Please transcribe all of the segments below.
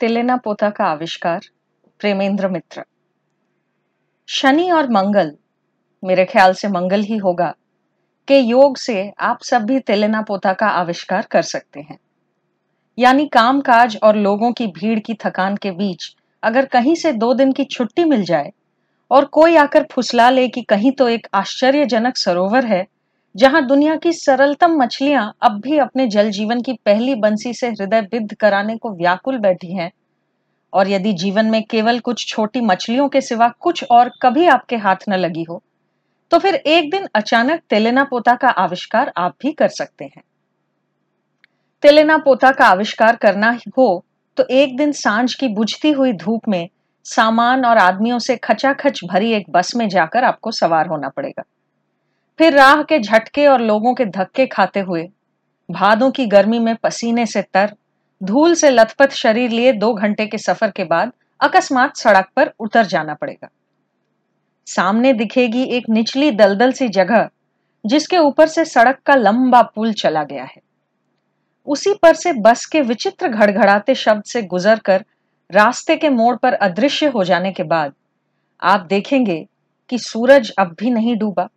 तिलेना पोता का आविष्कार, प्रेमेंद्र मित्र। शनि और मंगल, मेरे ख्याल से मंगल ही होगा, के योग से आप सब भी तिलेना पोता का आविष्कार कर सकते हैं। यानी काम काज और लोगों की भीड़ की थकान के बीच, अगर कहीं से दो दिन की छुट्टी मिल जाए, और कोई आकर फुसला ले कि कहीं तो एक आश्चर्यजनक सरोवर है जहाँ दुनिया की सरलतम मछलियाँ अब भी अपने जल जीवन की पहली बंसी से हृदय बिद्ध कराने को व्याकुल बैठी हैं। और यदि जीवन में केवल कुछ छोटी मछलियों के सिवा कुछ और कभी आपके हाथ न लगी हो तो फिर एक दिन अचानक तेलेना पोता का आविष्कार आप भी कर सकते हैं। तेलेना पोता का आविष्कार करना हो तो एक दिन साँझ की बुझती हुई धूप में सामान और आदमियों से खचाखच भरी एक बस में जाकर आपको सवार होना पड़ेगा। फिर राह के झटके और लोगों के धक्के खाते हुए, भादों की गर्मी में पसीने से तर, धूल से लथपथ शरीर लिए दो घंटे के सफ़र के बाद अकस्मात सड़क पर उतर जाना पड़ेगा। सामने दिखेगी एक निचली दलदल सी जगह, जिसके ऊपर से सड़क का लंबा पुल चला गया है। उसी पर से बस के विचित्र घड़घड़ाते शब्द से गुजरकर रास्ते के मोड़ पर अदृश्य हो जाने के बाद आप देखेंगे कि सूरज अब भी नहीं डूबा।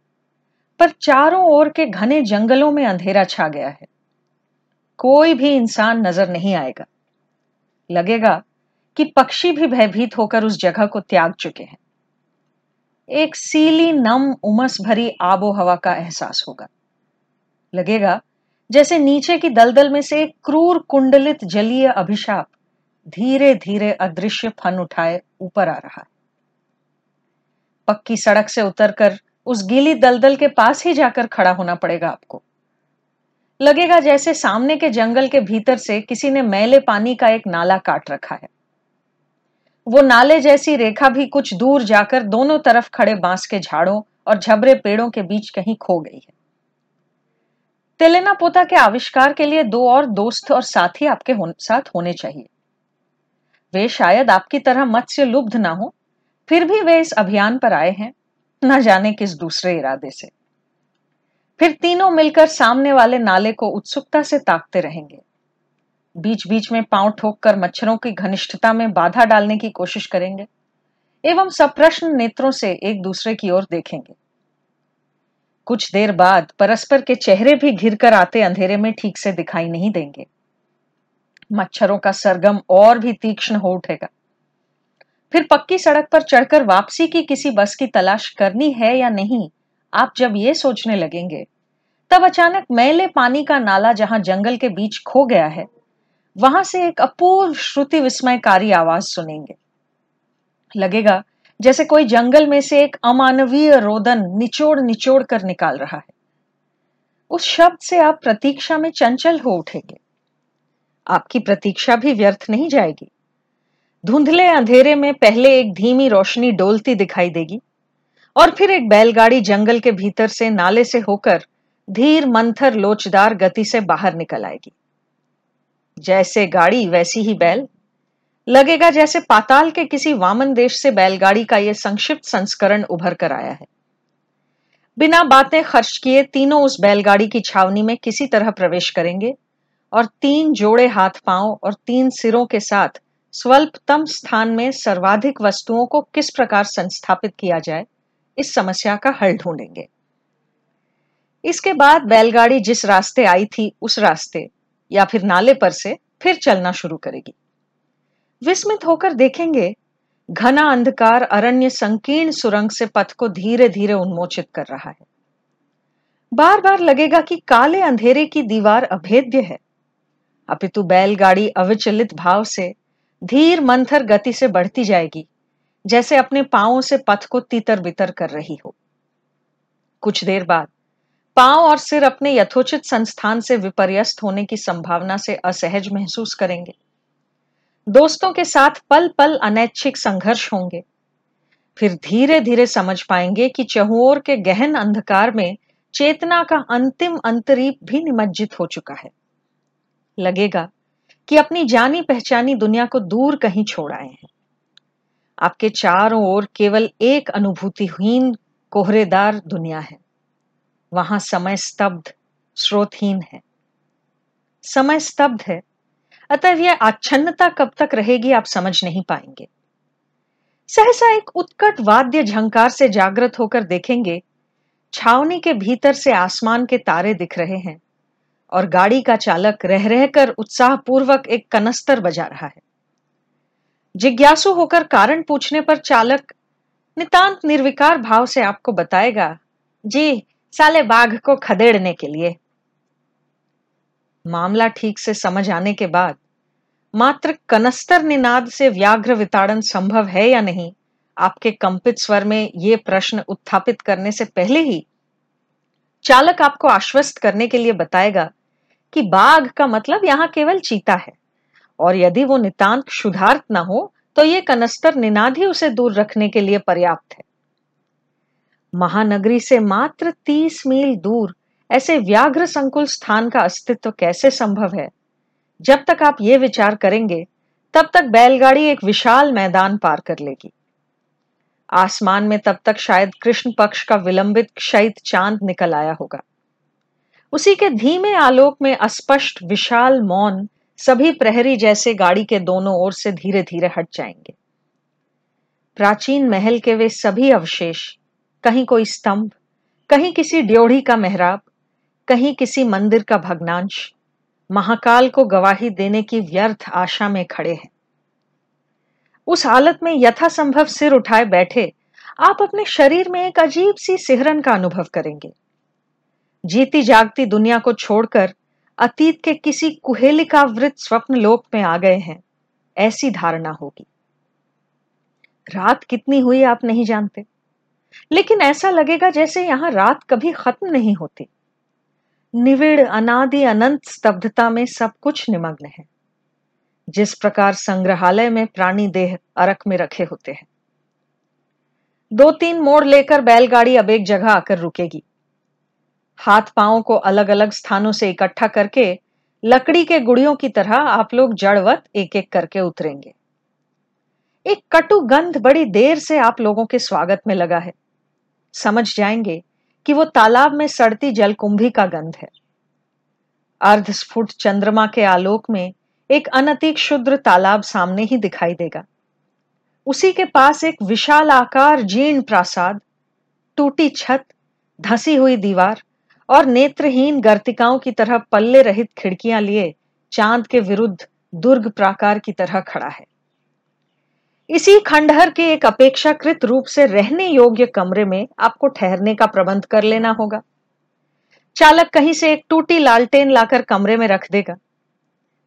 पर चारों ओर के घने जंगलों में अंधेरा छा गया है। कोई भी इंसान नज़र नहीं आएगा। लगेगा कि पक्षी भी भयभीत होकर उस जगह को त्याग चुके हैं। एक सीली, नम, उमस भरी आबो हवा का एहसास होगा। लगेगा जैसे नीचे की दलदल में से एक क्रूर, कुंडलित, जलीय अभिशाप धीरे धीरे अदृश्य फन उठाए ऊपर आ रहा है। पक्की सड़क से उतरकर उस गीली दलदल के पास ही जाकर खड़ा होना पड़ेगा आपको। लगेगा जैसे सामने के जंगल के भीतर से किसी ने मैले पानी का एक नाला काट रखा है। वो नाले जैसी रेखा भी कुछ दूर जाकर दोनों तरफ़ खड़े बाँस के झाड़ों और झबरे पेड़ों के बीच कहीं खो गई है। तेलेना पोता के आविष्कार के लिए दो और दोस्त और साथी आपके हो, साथ होने चाहिए। वे शायद आपकी तरह मत्स्य लुब्ध ना हो फिर भी वे इस अभियान पर आए हैं। न जाने किस दूसरे इरादे से। फिर तीनों मिलकर सामने वाले नाले को उत्सुकता से ताकते रहेंगे। बीच बीच में पाँव ठोककर मच्छरों की घनिष्ठता में बाधा डालने की कोशिश करेंगे, एवं सप्रश्न नेत्रों से एक दूसरे की ओर देखेंगे। कुछ देर बाद परस्पर के चेहरे भी घिर कर आते अंधेरे में ठीक से दिखाई नहीं देंगे। मच्छरों का सरगम और भी तीक्ष्ण हो उठेगा। फिर पक्की सड़क पर चढ़कर वापसी की किसी बस की तलाश करनी है या नहीं? आप जब ये सोचने लगेंगे। तब अचानक मैले पानी का नाला जहाँ जंगल के बीच खो गया है, वहाँ से एक अपूर्व श्रुति विस्मयकारी आवाज़ सुनेंगे। लगेगा जैसे कोई जंगल में से एक अमानवीय रोदन निचोड़ निचोड़ कर निकाल रहा है। उस शब्द से आप प्रतीक्षा में चंचल हो उठेंगे। आपकी प्रतीक्षा भी व्यर्थ नहीं जाएगी। धुंधले अंधेरे में पहले एक धीमी रोशनी डोलती दिखाई देगी, और फिर एक बैलगाड़ी जंगल के भीतर से नाले से होकर धीर मंथर लोचदार गति से बाहर निकल आएगी। जैसे गाड़ी, वैसी ही बैल। लगेगा जैसे पाताल के किसी वामन देश से बैलगाड़ी का यह संक्षिप्त संस्करण उभर कर आया है। बिना बातें खर्च किए तीनों उस बैलगाड़ी की छावनी में किसी तरह प्रवेश करेंगे, और तीन जोड़े हाथ पाँव और तीन सिरों के साथ स्वल्पतम स्थान में सर्वाधिक वस्तुओं को किस प्रकार संस्थापित किया जाए, इस समस्या का हल ढूंढेंगे। इसके बाद बैलगाड़ी जिस रास्ते आई थी, उस रास्ते, या फिर नाले पर से फिर चलना शुरू करेगी। विस्मित होकर देखेंगे, घना अंधकार अरण्य संकीर्ण सुरंग से पथ को धीरे धीरे उन्मोचित कर रहा है। बार बार लगेगा कि काले अंधेरे की दीवार अभेद्य है। अपितु बैलगाड़ी अविचलित भाव से धीर मंथर गति से बढ़ती जाएगी, जैसे अपने पाओ से पथ को तीतर बितर कर रही हो। कुछ देर बाद, पाँव और सिर अपने यथोचित संस्थान से विपर्यस्त होने की संभावना से असहज महसूस करेंगे। दोस्तों के साथ पल पल अनैच्छिक संघर्ष होंगे। फिर धीरे धीरे समझ पाएँगे कि चहुओर के गहन अंधकार में चेतना का अंतिम अंतरीप भी निमज्जित हो चुका है। लगेगा कि अपनी जानी पहचानी दुनिया को दूर कहीं छोड़ आए हैं। आपके चारों ओर केवल एक अनुभूतिहीन, कोहरेदार दुनिया है। वहाँ समय स्तब्ध, स्रोतहीन है। समय स्तब्ध है। अतः यह आच्छन्नता कब तक रहेगी आप समझ नहीं पाएँगे। सहसा एक उत्कट वाद्य झंकार से जागृत होकर देखेंगे, छावनी के भीतर से आसमान के तारे दिख रहे हैं। और गाड़ी का चालक रह रहकर उत्साहपूर्वक एक कनस्तर बजा रहा है। जिज्ञासु होकर कारण पूछने पर चालक नितांत निर्विकार भाव से आपको बताएगा, जी, साले बाघ को खदेड़ने के लिए। मामला ठीक से समझ आने के बाद, मात्र कनस्तर निनाद से व्याघ्र विताड़न संभव है या नहीं, आपके कंपित स्वर में यह प्रश्न उत्थापित करने से पहले ही चालक आपको आश्वस्त करने के लिए बताएगा कि बाघ का मतलब यहाँ केवल चीता है। और यदि वो नितांत क्षुधार्थ न हो तो ये कनस्तर निनाद ही उसे दूर रखने के लिए पर्याप्त है। महानगरी से मात्र तीस मील दूर ऐसे व्याघ्र संकुल स्थान का अस्तित्व कैसे संभव है? जब तक आप ये विचार करेंगे, तब तक बैलगाड़ी एक विशाल मैदान पार कर लेगी। आसमान में तब तक शायद कृष्ण पक्ष का विलंबित क्षैत चाँद निकल आया होगा। उसी के धीमे आलोक में अस्पष्ट, विशाल मौन सभी प्रहरी जैसे गाड़ी के दोनों ओर से धीरे धीरे हट जाएँगे। प्राचीन महल के वे सभी अवशेष, कहीं कोई स्तंभ, कहीं किसी ड्योढ़ी का मेहराब, कहीं किसी मंदिर का भग्नांश, महाकाल को गवाही देने की व्यर्थ आशा में खड़े हैं। उस हालत में यथासंभव सिर उठाए बैठे आप अपने शरीर में एक अजीब सी सिहरन का अनुभव करेंगे। जीती जागती दुनिया को छोड़कर अतीत के किसी कुहेलिकावृत स्वप्न लोक में आ गए हैं। ऐसी धारणा होगी। रात कितनी हुई आप नहीं जानते। लेकिन ऐसा लगेगा जैसे यहाँ रात कभी खत्म नहीं होती। निविड़, अनादि, अनंत स्तब्धता में सब कुछ निमग्न है। जिस प्रकार संग्रहालय में प्राणी देह अरक में रखे होते हैं। दो तीन मोड़ लेकर बैलगाड़ी अब एक जगह आकर रुकेगी। हाथ पाँव को अलग अलग स्थानों से इकट्ठा करके लकड़ी के गुड़ियों की तरह आप लोग जड़वत एक एक करके उतरेंगे। एक कटु गंध बड़ी देर से आप लोगों के स्वागत में लगा है। समझ जाएँगे कि वो तालाब में सड़ती जलकुंभी का गंध है। अर्धस्फुट चंद्रमा के आलोक में एक अनतिक शुद्र तालाब सामने ही दिखाई देगा। उसी के पास एक विशाल आकार, जीर्ण प्रासाद, टूटी छत, धसी हुई दीवार और नेत्रहीन गर्तिकाओं की तरह पल्ले रहित खिड़कियाँ लिए चाँद के विरुद्ध दुर्ग प्राकार की तरह खड़ा है। इसी खंडहर के एक अपेक्षाकृत रूप से रहने योग्य कमरे में आपको ठहरने का प्रबंध कर लेना होगा। चालक कहीं से एक टूटी लालटेन लाकर कमरे में रख देगा।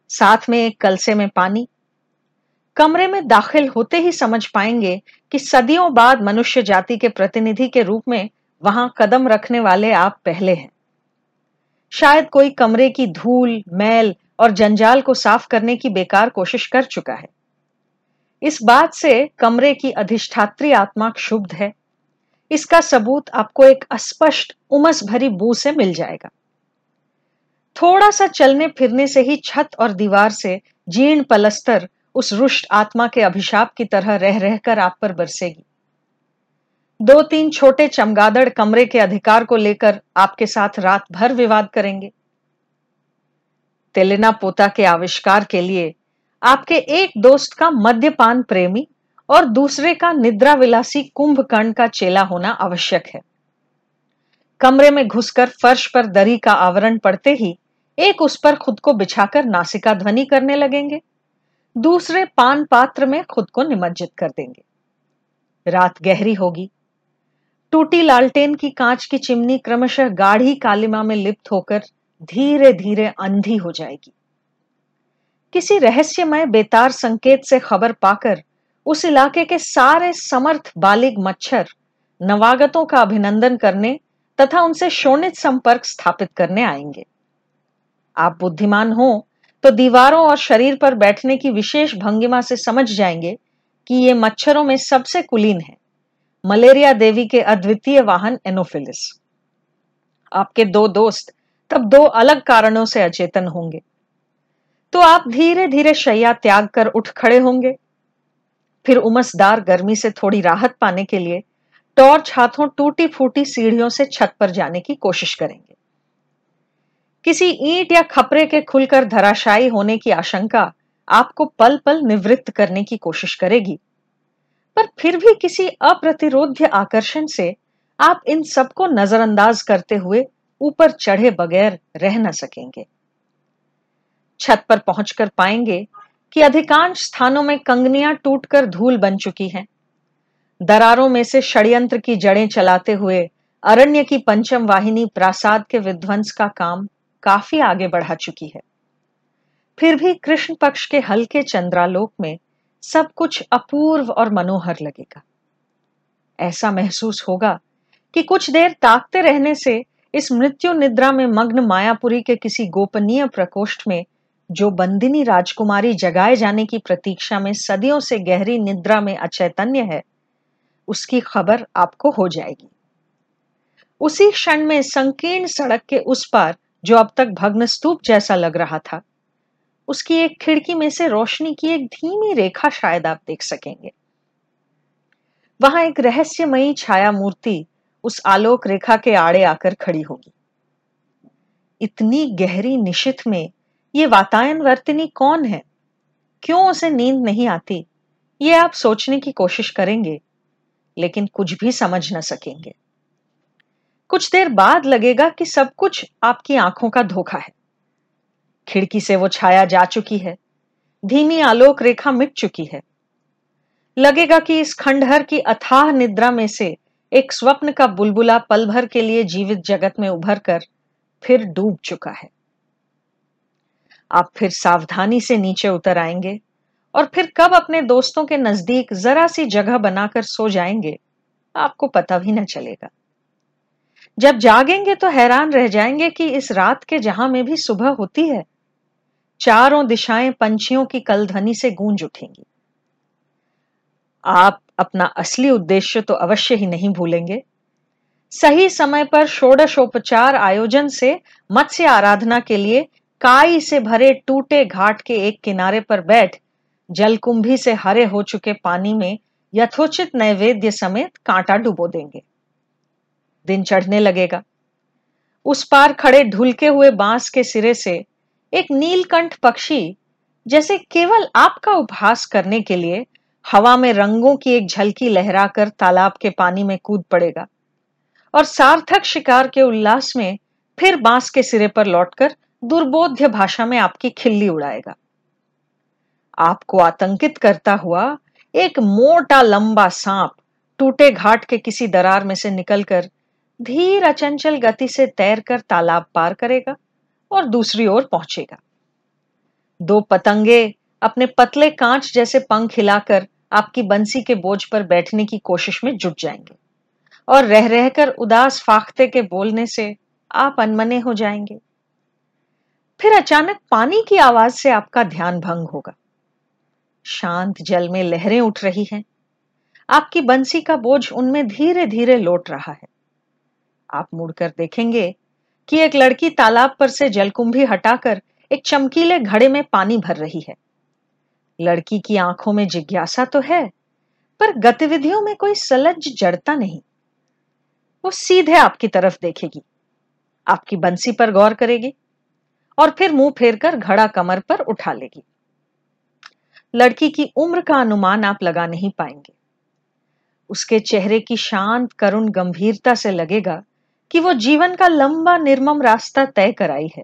साथ में एक कलसे में पानी। कमरे में दाखिल होते ही समझ पाएँगे कि सदियों बाद मनुष्य जाति के प्रतिनिधि के रूप में वहाँ कदम रखने वाले आप पहले हैं। शायद कोई कमरे की धूल, मैल और जंजाल को साफ़ करने की बेकार कोशिश कर चुका है। इस बात से कमरे की अधिष्ठात्री आत्मा क्षुब्ध है। इसका सबूत आपको एक अस्पष्ट, उमस भरी बू से मिल जाएगा। थोड़ा सा चलने फिरने से ही छत और दीवार से जीर्ण पलस्तर उस रुष्ट आत्मा के अभिशाप की तरह रह रहकर आप पर बरसेगी। दो तीन छोटे चमगादड़ कमरे के अधिकार को लेकर आपके साथ रात भर विवाद करेंगे। तेलेना पोता के आविष्कार के लिए आपके एक दोस्त का मद्यपान प्रेमी और दूसरे का निद्रा विलासी कुंभकर्ण का चेला होना आवश्यक है। कमरे में घुसकर फर्श पर दरी का आवरण पड़ते ही एक उस पर खुद को बिछाकर नासिका ध्वनि करने लगेंगे। दूसरे पान पात्र में खुद को निमज्जित कर देंगे। रात गहरी होगी टूटी लालटेन की कांच की चिमनी क्रमशः गाढ़ी कालिमा में लिप्त होकर धीरे धीरे अंधी हो जाएगी। किसी रहस्यमय बेतार संकेत से खबर पाकर उस इलाके के सारे समर्थ बालिग मच्छर नवागतों का अभिनंदन करने तथा उनसे शोणित संपर्क स्थापित करने आएँगे। आप बुद्धिमान हो तो दीवारों और शरीर पर बैठने की विशेष भंगिमा से समझ जाएँगे कि ये मच्छरों में सबसे कुलीन है। मलेरिया देवी के अद्वितीय वाहन एनोफिलिस। आपके दो दोस्त तब दो अलग कारणों से अचेतन होंगे। तो आप धीरे धीरे शैया त्याग कर उठ खड़े होंगे। फिर उमसदार गर्मी से थोड़ी राहत पाने के लिए टॉर्च हाथों टूटी फूटी सीढ़ियों से छत पर जाने की कोशिश करेंगे। किसी ईंट या खपरे के खुलकर धराशायी होने की आशंका आपको पल पल निवृत्त करने की कोशिश करेगी। पर फिर भी किसी अप्रतिरोध्य आकर्षण से आप इन सबको नजरअंदाज करते हुए ऊपर चढ़े बगैर रह न सकेंगे। छत पर पहुंचकर पाएँगे कि अधिकांश स्थानों में कंगनियाँ टूटकर धूल बन चुकी हैं। दरारों में से षड्यंत्र की जड़ें चलाते हुए अरण्य की पंचम वाहिनी प्रासाद के विध्वंस का काम काफ़ी आगे बढ़ा चुकी है। फिर भी कृष्ण पक्ष के हल्के चंद्रालोक में सब कुछ अपूर्व और मनोहर लगेगा। ऐसा महसूस होगा कि कुछ देर ताकते रहने से इस मृत्यु निद्रा में मग्न मायापुरी के किसी गोपनीय प्रकोष्ठ में, जो बंदिनी राजकुमारी जगाए जाने की प्रतीक्षा में सदियों से गहरी निद्रा में अचैतन्य है, उसकी खबर आपको हो जाएगी। उसी क्षण में संकीर्ण सड़क के उस पार, जो अब तक भग्न स्तूप जैसा लग रहा था उसकी एक खिड़की में से रोशनी की एक धीमी रेखा शायद आप देख सकेंगे। वहाँ एक रहस्यमयी छाया मूर्ति उस आलोक रेखा के आड़े आकर खड़ी होगी। इतनी गहरी निशित में ये वातायन वर्तनी कौन है? क्यों उसे नींद नहीं आती? ये आप सोचने की कोशिश करेंगे, लेकिन कुछ भी समझ न सकेंगे। कुछ देर बाद लगेगा कि सब कुछ आपकी आँखों का धोखा है। खिड़की से वो छाया जा चुकी है। धीमी आलोक रेखा मिट चुकी है। लगेगा कि इस खंडहर की अथाह निद्रा में से एक स्वप्न का बुलबुला पल भर के लिए जीवित जगत में उभर कर फिर डूब चुका है। आप फिर सावधानी से नीचे उतर आएँगे और फिर कब अपने दोस्तों के नज़दीक जरा सी जगह बनाकर सो जाएँगे, आपको पता भी न चलेगा। जब जागेंगे तो हैरान रह जाएँगे कि इस रात के जहाँ में भी सुबह होती है चारों दिशाएँ पंछियों की कलध्वनि से गूंज उठेंगी। आप अपना असली उद्देश्य तो अवश्य ही नहीं भूलेंगे। सही समय पर षोडशोपचार आयोजन से मत्स्य आराधना के लिए काई से भरे टूटे घाट के एक किनारे पर बैठ जलकुंभी से हरे हो चुके पानी में यथोचित नैवेद्य समेत कांटा डुबो देंगे। दिन चढ़ने लगेगा। उस पार खड़े ढुलके हुए बाँस के सिरे से एक नीलकंठ पक्षी, जैसे केवल आपका उपहास करने के लिए हवा में रंगों की एक झलकी लहराकर तालाब के पानी में कूद पड़ेगा और सार्थक शिकार के उल्लास में फिर बाँस के सिरे पर लौटकर दुर्बोध्य भाषा में आपकी खिल्ली उड़ाएगा। आपको आतंकित करता हुआ एक मोटा लंबा सांप टूटे घाट के किसी दरार में से निकलकर धीर अचंचल गति से तैरकर तालाब पार करेगा। और दूसरी ओर पहुंचेगा। दो पतंगे अपने पतले कांच जैसे पंख हिलाकर आपकी बंसी के बोझ पर बैठने की कोशिश में जुट जाएँगे और रह रहकर उदास फाख्ते के बोलने से आप अनमने हो जाएँगे। फिर अचानक पानी की आवाज़ से आपका ध्यान भंग होगा। शांत जल में लहरें उठ रही हैं। आपकी बंसी का बोझ उनमें धीरे धीरे लौट रहा है। आप मुड़कर देखेंगे कि एक लड़की तालाब पर से जलकुंभी हटाकर एक चमकीले घड़े में पानी भर रही है। लड़की की आँखों में जिज्ञासा तो है, पर गतिविधियों में कोई सलज जड़ता नहीं। वो सीधे आपकी तरफ़ देखेगी, आपकी बंसी पर गौर करेगी और फिर मुँह फेरकर घड़ा कमर पर उठा लेगी। लड़की की उम्र का अनुमान आप लगा नहीं पाएँगे। उसके चेहरे की शांत, करुण गंभीरता से लगेगा कि वो जीवन का लंबा निर्मम रास्ता तय कराई है।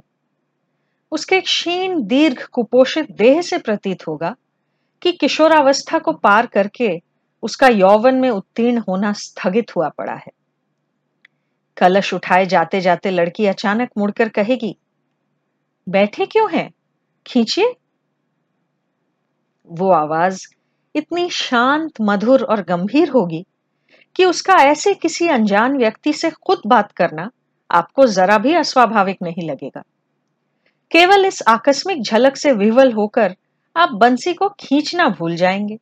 उसके क्षीण, दीर्घ, कुपोषित देह से प्रतीत होगा कि किशोरावस्था को पार करके उसका यौवन में उत्तीर्ण होना स्थगित हुआ पड़ा है। कलश उठाए जाते जाते लड़की अचानक मुड़कर कहेगी, बैठे क्यों हैं? खींचिए। वो आवाज़ इतनी शांत, मधुर और गंभीर होगी कि उसका ऐसे किसी अनजान व्यक्ति से खुद बात करना आपको जरा भी अस्वाभाविक नहीं लगेगा। केवल इस आकस्मिक झलक से विवल होकर आप बंसी को खींचना भूल जाएँगे।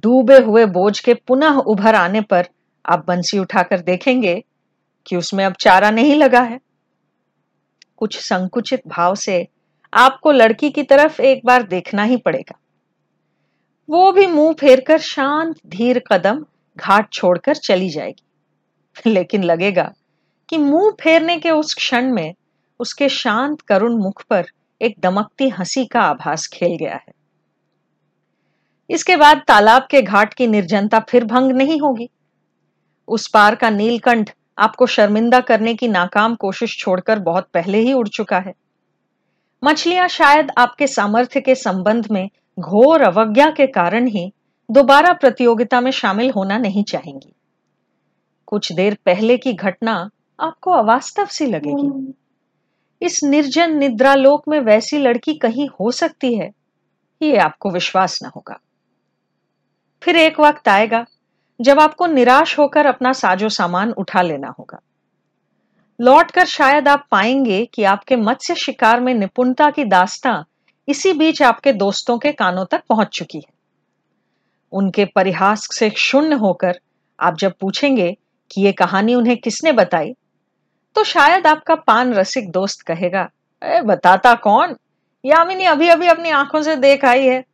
डूबे हुए बोझ के पुनः उभर आने पर आप बंसी उठाकर देखेंगे कि उसमें अब चारा नहीं लगा है। कुछ संकुचित भाव से आपको लड़की की तरफ़ एक बार देखना ही पड़ेगा। वो भी मुँह फेरकर शांत, धीर कदम घाट छोड़कर चली जाएगी। लेकिन लगेगा कि मुँह फेरने के उस क्षण में उसके शांत करुण मुख पर एक दमकती हँसी का आभास खेल गया है। इसके बाद तालाब के घाट की निर्जनता फिर भंग नहीं होगी। उस पार का नीलकंठ आपको शर्मिंदा करने की नाकाम कोशिश छोड़कर बहुत पहले ही उड़ चुका है। मछलियाँ शायद आपके सामर्थ्य के संबंध में घोर अवज्ञा के कारण ही दोबारा प्रतियोगिता में शामिल होना नहीं चाहेंगी। कुछ देर पहले की घटना आपको अवास्तव सी लगेगी। इस निर्जन निद्रालोक में वैसी लड़की कहीं हो सकती है, ये आपको विश्वास ना होगा। फिर एक वक्त आएगा, जब आपको निराश होकर अपना साजो सामान उठा लेना होगा। लौटकर शायद आप पाएँगे कि आपके मत्स्य शिकार में निपुणता की दास्तां इसी बीच आपके दोस्तों के कानों तक पहुँच चुकी है। उनके परिहास से शून्य होकर आप जब पूछेंगे कि ये कहानी उन्हें किसने बताई तो शायद आपका पान रसिक दोस्त कहेगा अरे बताता कौन? यामिनी अभी अभी अपनी आँखों से देख आई है।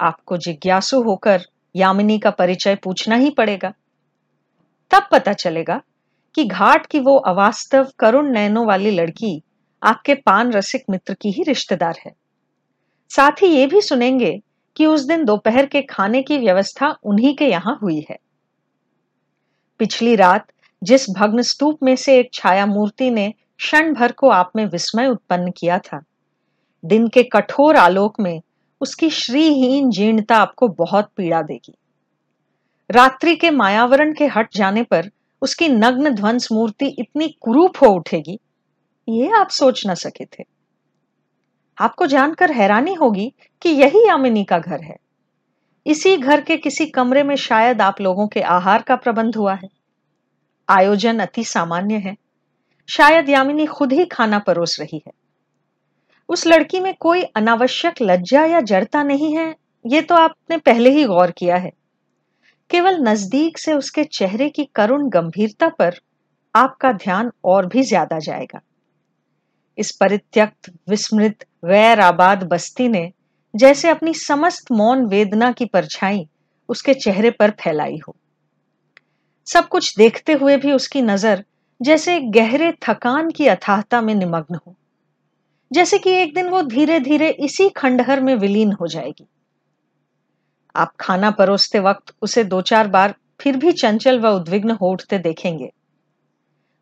आपको जिज्ञासु होकर यामिनी का परिचय पूछना ही पड़ेगा। तब पता चलेगा कि घाट की वो अवास्तव करुण नैनों वाली लड़की आपके पान रसिक मित्र की ही रिश्तेदार है। साथ ही ये भी सुनेंगे कि उस दिन दोपहर के खाने की व्यवस्था उन्हीं के यहाँ हुई है। पिछली रात, जिस भग्न स्तूप में से एक छाया मूर्ति ने क्षण भर को आप में विस्मय उत्पन्न किया था, दिन के कठोर आलोक में उसकी श्रीहीन जीर्णता आपको बहुत पीड़ा देगी। रात्रि के मायावरण के हट जाने पर उसकी नग्न ध्वंस मूर्ति इतनी कुरूप हो उठेगी, ये आप सोच न सके थे। आपको जानकर हैरानी होगी कि यही यामिनी का घर है। इसी घर के किसी कमरे में शायद आप लोगों के आहार का प्रबंध हुआ है। आयोजन अति सामान्य है। शायद यामिनी खुद ही खाना परोस रही है। उस लड़की में कोई अनावश्यक लज्जा या जड़ता नहीं है, ये तो आपने पहले ही गौर किया है। केवल नज़दीक से उसके चेहरे की करुण गंभीरता पर आपका ध्यान और भी ज़्यादा जाएगा। इस परित्यक्त, विस्मृत गैर आबाद बस्ती ने जैसे अपनी समस्त मौन वेदना की परछाई उसके चेहरे पर फैलाई हो। सब कुछ देखते हुए भी उसकी नज़र जैसे गहरे थकान की अथाहता में निमग्न हो, जैसे कि एक दिन वो धीरे धीरे इसी खंडहर में विलीन हो जाएगी। आप खाना परोसते वक्त उसे दो चार बार फिर भी चंचल व उद्विग्न हो उठते देखेंगे।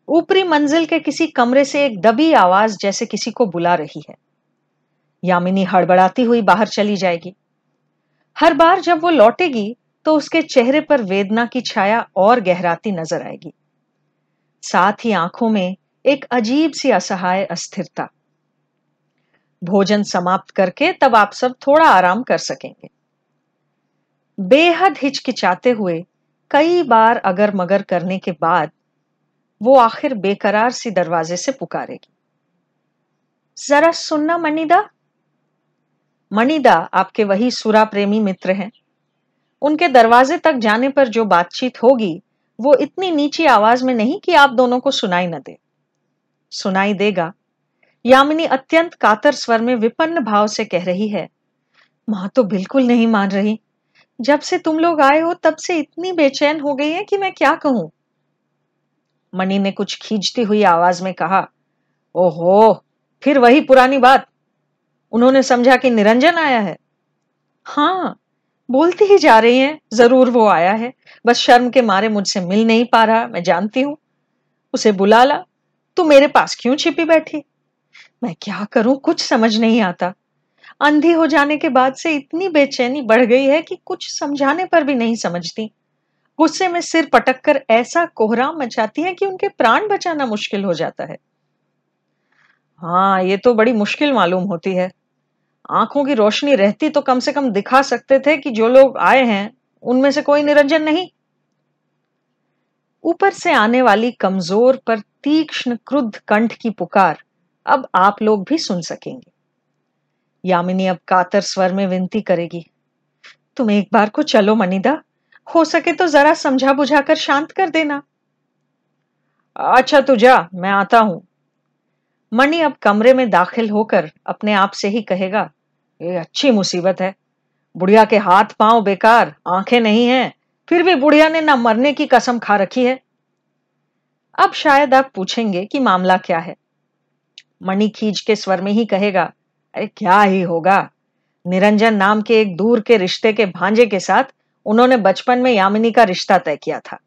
ऊपरी मंजिल के किसी कमरे से एक दबी आवाज़ जैसे किसी को बुला रही है। यामिनी हड़बड़ाती हुई बाहर चली जाएगी। हर बार जब वो लौटेगी तो उसके चेहरे पर वेदना की छाया और गहराती नज़र आएगी। साथ ही आँखों में एक अजीब सी असहाय अस्थिरता। भोजन समाप्त करके तब आप सब थोड़ा आराम कर सकेंगे। बेहद हिचकिचाते हुए कई बार अगर मगर करने के बाद वो आखिर बेकरार सी दरवाजे से पुकारेगी। जरा सुनना मनीदा। मनीदा, आपके वही सुरा प्रेमी मित्र हैं। उनके दरवाजे तक जाने पर जो बातचीत होगी, वो इतनी नीची आवाज़ में नहीं कि आप दोनों को सुनाई न दे। सुनाई देगा। यामिनी अत्यंत कातर स्वर में विपन्न भाव से कह रही है, माँ तो बिल्कुल नहीं मान रही। जब से तुम लोग आए हो, तब से इतनी बेचैन हो गई है कि मैं क्या कहूँ? मणि ने कुछ खींचती हुई आवाज़ में कहा, ओहो, फिर वही पुरानी बात। उन्होंने समझा कि निरंजन आया है। हाँ बोलती ही जा रही हैं, ज़रूर वो आया है। बस शर्म के मारे मुझसे मिल नहीं पा रहा, मैं जानती हूँ। उसे बुला ला, तू मेरे पास क्यों छिपी बैठी? मैं क्या करूँ, कुछ समझ नहीं आता। अंधी हो जाने के बाद से इतनी बेचैनी बढ़ गई है कि कुछ समझाने पर भी नहीं समझती। गुस्से में सिर पटक कर ऐसा कोहराम मचाती है कि उनके प्राण बचाना मुश्किल हो जाता है। हाँ ये तो बड़ी मुश्किल मालूम होती है। आँखों की रोशनी रहती तो कम से कम दिखा सकते थे कि जो लोग आए हैं, उनमें से कोई निरंजन नहीं। ऊपर से आने वाली कमज़ोर पर तीक्ष्ण, क्रुद्ध कंठ की पुकार अब आप लोग भी सुन सकेंगे। यामिनी अब कातर स्वर में विनती करेगी, तुम एक बार को चलो, मनिदा। हो सके तो जरा समझा बुझाकर शांत कर देना। अच्छा तू जा, मैं आता हूँ। मणि अब कमरे में दाखिल होकर अपने आप से ही कहेगा, ये अच्छी मुसीबत है। बुढ़िया के हाथ पाँव बेकार, आँखें नहीं हैं, फिर भी बुढ़िया ने ना मरने की कसम खा रखी है। अब शायद आप पूछेंगे कि मामला क्या है। मणि खींच के स्वर में ही कहेगा, अरे क्या ही होगा। निरंजन नाम के एक दूर के रिश्ते के भांजे के साथ उन्होंने बचपन में यामिनी का रिश्ता तय किया था।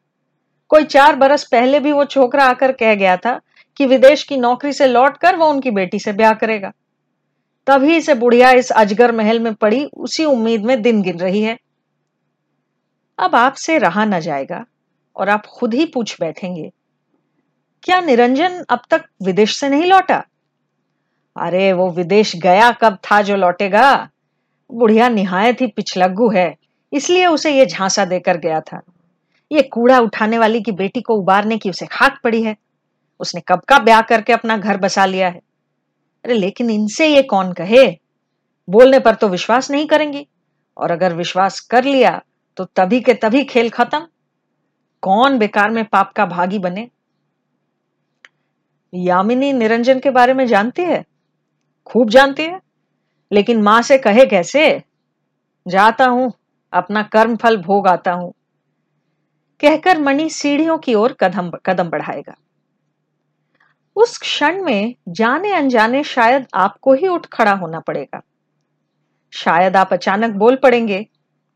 कोई चार बरस पहले भी वो छोकरा आकर कह गया था कि विदेश की नौकरी से लौटकर वो उनकी बेटी से ब्याह करेगा। तभी से बुढ़िया इस अजगर महल में पड़ी, उसी उम्मीद में दिन गिन रही है। अब आपसे रहा न जाएगा और आप खुद ही पूछ बैठेंगे, क्या निरंजन अब तक विदेश से नहीं लौटा? अरे, वो विदेश गया कब था जो लौटेगा? बुढ़िया निहायत ही पिछलग्गू है। इसलिए उसे ये झांसा देकर गया था। ये कूड़ा उठाने वाली की बेटी को उबारने की उसे खाक पड़ी है। उसने कब का ब्याह करके अपना घर बसा लिया है। अरे, लेकिन इनसे ये कौन कहे? बोलने पर तो विश्वास नहीं करेंगी। और अगर विश्वास कर लिया तो तभी के तभी खेल खत्म। कौन बेकार में पाप का भागी बने? यामिनी निरंजन के बारे में जानती है? खूब जानती है। लेकिन माँ से कहे कैसे? जाता हूँ। अपना कर्म फल भोग आता हूँ। कहकर मणि सीढ़ियों की ओर कदम कदम बढ़ाएगा। उस क्षण में जाने अनजाने शायद आपको ही उठ खड़ा होना पड़ेगा। शायद आप अचानक बोल पड़ेंगे,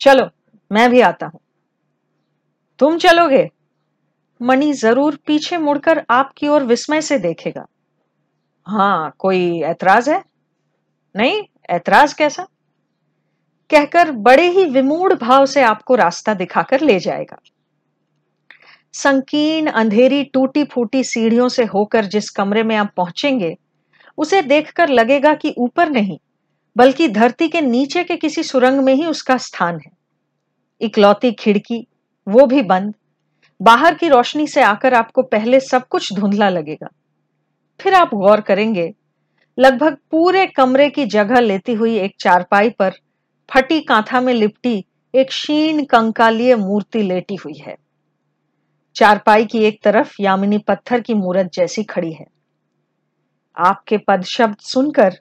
चलो, मैं भी आता हूँ। तुम चलोगे? मणि ज़रूर पीछे मुड़कर आपकी ओर विस्मय से देखेगा। हाँ, कोई ऐतराज है? नहीं, ऐतराज कैसा? कहकर बड़े ही विमूढ़ भाव से आपको रास्ता दिखाकर ले जाएगा। संकीर्ण अंधेरी टूटी फूटी सीढ़ियों से होकर जिस कमरे में आप पहुँचेंगे, उसे देखकर लगेगा कि ऊपर नहीं, बल्कि धरती के नीचे के किसी सुरंग में ही उसका स्थान है। इकलौती खिड़की, वो भी बंद। बाहर की रोशनी से आकर आपको पहले सब कुछ धुंधला लगेगा। फिर आप गौर करेंगे, लगभग पूरे कमरे की जगह लेती हुई एक चारपाई पर फटी कांथा में लिपटी एक क्षीण कंकालीय मूर्ति लेटी हुई है। चारपाई की एक तरफ़ यामिनी पत्थर की मूर्त जैसी खड़ी है। आपके पद शब्द सुनकर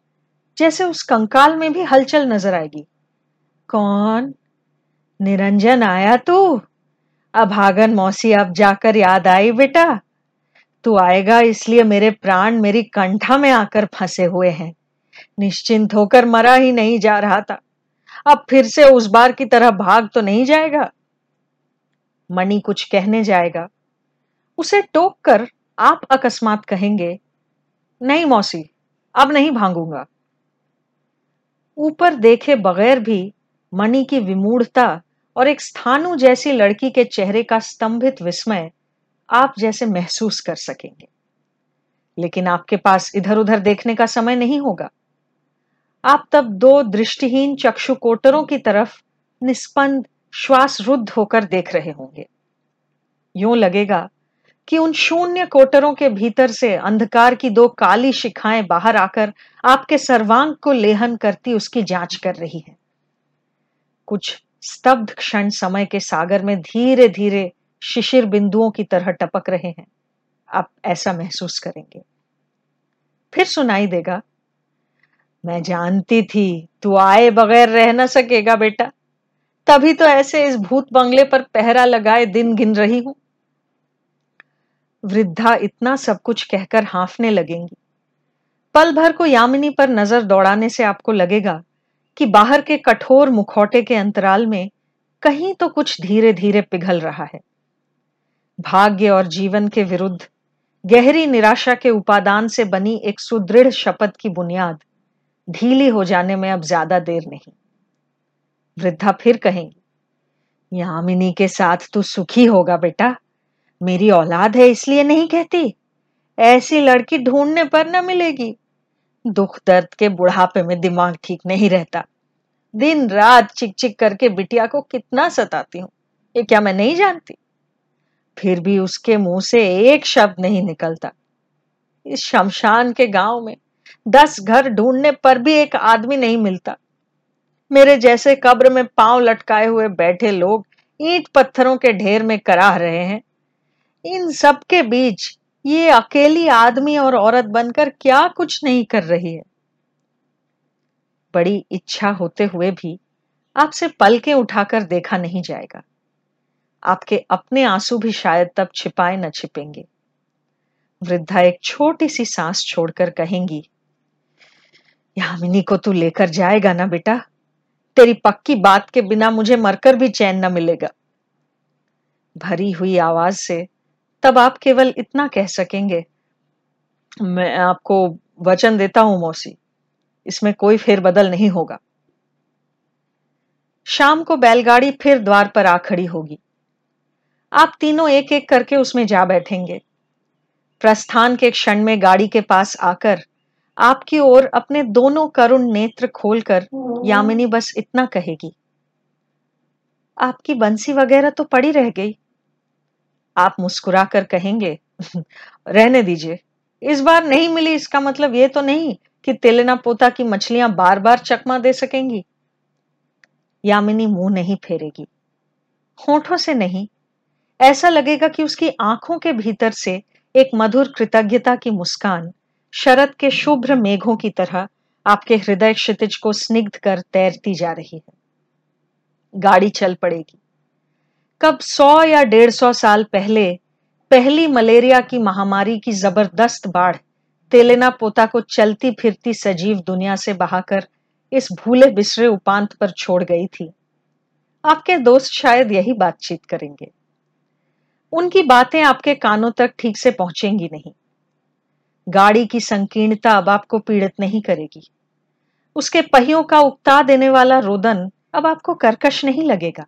जैसे उस कंकाल में भी हलचल नज़र आएगी। कौन? निरंजन आया तू? अभागन मौसी, अब जाकर याद आई बेटा। तू आएगा इसलिए मेरे प्राण मेरी कंठा में आकर फंसे हुए हैं। निश्चिंत होकर मरा ही नहीं जा रहा था। अब फिर से उस बार की तरह भाग तो नहीं जाएगा? मणि कुछ कहने जाएगा। उसे टोक कर आप अकस्मात कहेंगे, नहीं मौसी, अब नहीं भागूँगा। ऊपर देखे बगैर भी मणि की विमूढ़ता और एक स्थानु जैसी लड़की के चेहरे का स्तंभित विस्मय आप जैसे महसूस कर सकेंगे। लेकिन आपके पास इधर उधर देखने का समय नहीं होगा। आप तब दो दृष्टिहीन चक्षु कोटरों की तरफ़ निस्पंद श्वास रुद्ध होकर देख रहे होंगे। यूँ लगेगा कि उन शून्य कोटरों के भीतर से अंधकार की दो काली शिखाएँ बाहर आकर आपके सर्वांग को लेहन करती उसकी जाँच कर रही है। कुछ स्तब्ध क्षण समय के सागर में धीरे धीरे शिशिर बिंदुओं की तरह टपक रहे हैं। आप ऐसा महसूस करेंगे। फिर सुनाई देगा मैं जानती थी, तू आए बगैर रह न सकेगा बेटा। तभी तो ऐसे इस भूत बंगले पर पहरा लगाए दिन गिन रही हूँ। वृद्धा इतना सब कुछ कहकर हाफने लगेंगी। पल भर को यामिनी पर नज़र दौड़ाने से आपको लगेगा कि बाहर के कठोर मुखौटे के अंतराल में कहीं तो कुछ धीरे धीरे पिघल रहा है। भाग्य और जीवन के विरुद्ध गहरी निराशा के उपादान से बनी एक सुदृढ़ शपथ की बुनियाद ढीली हो जाने में अब ज़्यादा देर नहीं। वृद्धा फिर कहेंगी यामिनी के साथ तू सुखी होगा बेटा। मेरी औलाद है इसलिए नहीं कहती। ऐसी लड़की ढूँढने पर न मिलेगी। दुख दर्द के बुढ़ापे में दिमाग ठीक नहीं रहता। दिन रात चिक चिक करके बिटिया को कितना सताती हूँ, ये क्या मैं नहीं जानती? फिर भी उसके मुँह से एक शब्द नहीं निकलता। इस शमशान के गाँव में दस घर ढूँढने पर भी एक आदमी नहीं मिलता। मेरे जैसे कब्र में पाँव लटकाए हुए बैठे लोग ईंट पत्थरों के ढेर में कराह रहे हैं। इन सब के बीच ये अकेली आदमी और औरत बनकर क्या कुछ नहीं कर रही है? बड़ी इच्छा होते हुए भी आपसे पलके उठाकर देखा नहीं जाएगा। आपके अपने आँसू भी शायद तब छिपाए न छिपेंगे। वृद्धा एक छोटी सी सांस छोड़कर कहेंगी यामिनी को तू लेकर जाएगा ना बेटा? तेरी पक्की बात के बिना मुझे मरकर भी चैन न मिलेगा। भरी हुई आवाज़ से तब आप केवल इतना कह सकेंगे, मैं आपको वचन देता हूँ, मौसी। इसमें कोई फेरबदल नहीं होगा। शाम को बैलगाड़ी फिर द्वार पर आ खड़ी होगी। आप तीनों एक एक करके उसमें जा बैठेंगे। प्रस्थान के क्षण में गाड़ी के पास आकर आपकी ओर अपने दोनों करुण नेत्र खोलकर यामिनी बस इतना कहेगी। आपकी बंसी वगैरह तो पड़ी रह गई। आप मुस्कुराकर कहेंगे रहने दीजिए। इस बार नहीं मिली इसका मतलब ये तो नहीं कि तेलेना पोता की मछलियाँ बार बार चकमा दे सकेंगी। यामिनी मुँह नहीं फेरेगी। होठों से नहीं। ऐसा लगेगा कि उसकी आँखों के भीतर से एक मधुर कृतज्ञता की मुस्कान शरद के शुभ्र मेघों की तरह आपके हृदय क्षितिज को स्निग्ध कर तैरती जा रही है। गाड़ी चल पड़ेगी। कब सौ या डेढ़ सौ साल पहले पहली मलेरिया की महामारी की ज़बरदस्त बाढ़ तेलेना पोता को चलती फिरती सजीव दुनिया से बहाकर इस भूले बिसरे उपांत पर छोड़ गई थी। आपके दोस्त शायद यही बातचीत करेंगे। उनकी बातें आपके कानों तक ठीक से पहुंचेंगी नहीं। गाड़ी की संकीर्णता अब आपको पीड़ित नहीं करेगी। उसके पहियों का उकता देने वाला रोदन अब आपको कर्कश नहीं लगेगा।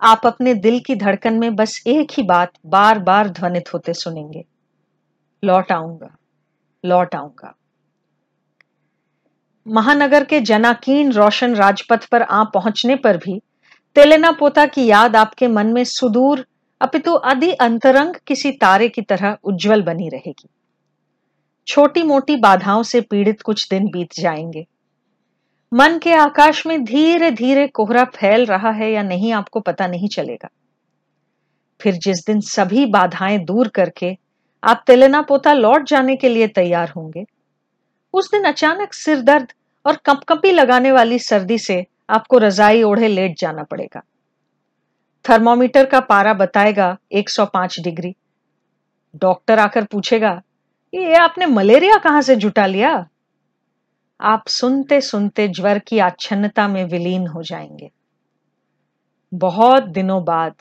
आप अपने दिल की धड़कन में बस एक ही बात बार बार ध्वनित होते सुनेंगे। लौट आऊँगा लौट आऊँगा। महानगर के जनाकीन रोशन राजपथ पर आ पहुँचने पर भी तेलेना पोता की याद आपके मन में सुदूर, अपितु अति अंतरंग किसी तारे की तरह उज्जवल बनी रहेगी। छोटी मोटी बाधाओं से पीड़ित कुछ दिन बीत जाएँगे। मन के आकाश में धीरे धीरे कोहरा फैल रहा है या नहीं आपको पता नहीं चलेगा। फिर जिस दिन सभी बाधाएँ दूर करके आप तेलना पोता लौट जाने के लिए तैयार होंगे, उस दिन अचानक सिर दर्द और कंपकंपी लगाने वाली सर्दी से आपको रजाई ओढ़े लेट जाना पड़ेगा। थर्मोमीटर का पारा बताएगा 105 डिग्री। डॉक्टर आकर पूछेगा ये आपने मलेरिया कहाँ से जुटा लिया? आप सुनते सुनते ज्वर की आच्छन्नता में विलीन हो जाएँगे। बहुत दिनों बाद,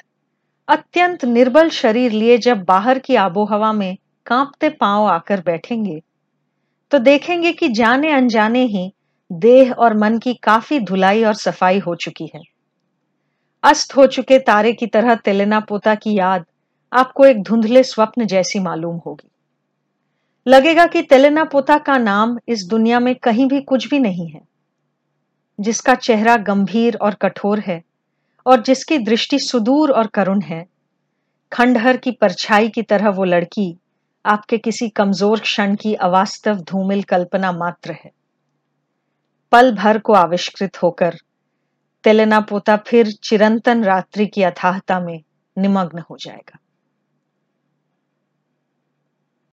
अत्यंत निर्बल शरीर लिए जब बाहर की आबोहवा में कांपते पाँव आकर बैठेंगे तो देखेंगे कि जाने अनजाने ही देह और मन की काफ़ी धुलाई और सफ़ाई हो चुकी है। अस्त हो चुके तारे की तरह तेलेना पोता की याद आपको एक धुंधले स्वप्न जैसी मालूम होगी। लगेगा कि तेलेना पोता का नाम इस दुनिया में कहीं भी कुछ भी नहीं है, जिसका चेहरा गंभीर और कठोर है और जिसकी दृष्टि सुदूर और करुण है। खंडहर की परछाई की तरह वो लड़की आपके किसी कमज़ोर क्षण की अवास्तव धूमिल कल्पना मात्र है। पल भर को आविष्कृत होकर तेलेना पोता फिर चिरंतन रात्रि की अथाहता में निमग्न हो जाएगा।